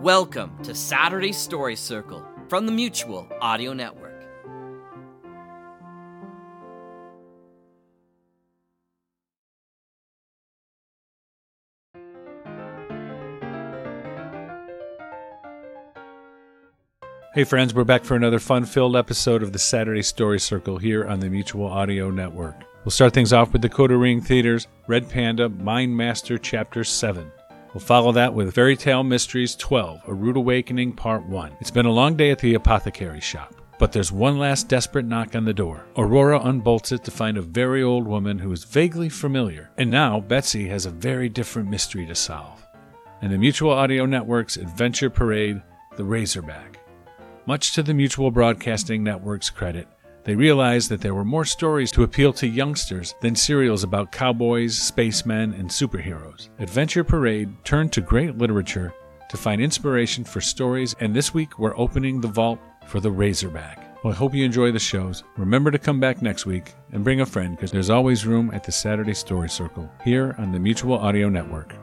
Welcome to Saturday Story Circle from the Mutual Audio Network. Hey, friends, we're back for another fun filled episode of the Saturday Story Circle here on the Mutual Audio Network. We'll start things off with Decoder Ring Theater's Red Panda Mind Master Chapter 7. We'll follow that with Fairy Tale Mysteries 12, A Rude Awakening Part 1. It's been a long day at the apothecary shop. But there's one last desperate knock on the door. Aurora unbolts it to find a very old woman who is vaguely familiar. And now Betsy has a very different mystery to solve. And the Mutual Audio Network's Adventure Parade, The Razorback. Much to the Mutual Broadcasting Network's credit, they realized that there were more stories to appeal to youngsters than serials about cowboys, spacemen, and superheroes. Adventure Parade turned to great literature to find inspiration for stories, and this week we're opening the vault for the Razorback. Well, I hope you enjoy the shows. Remember to come back next week and bring a friend because there's always room at the Saturday Story Circle here on the Mutual Audio Network.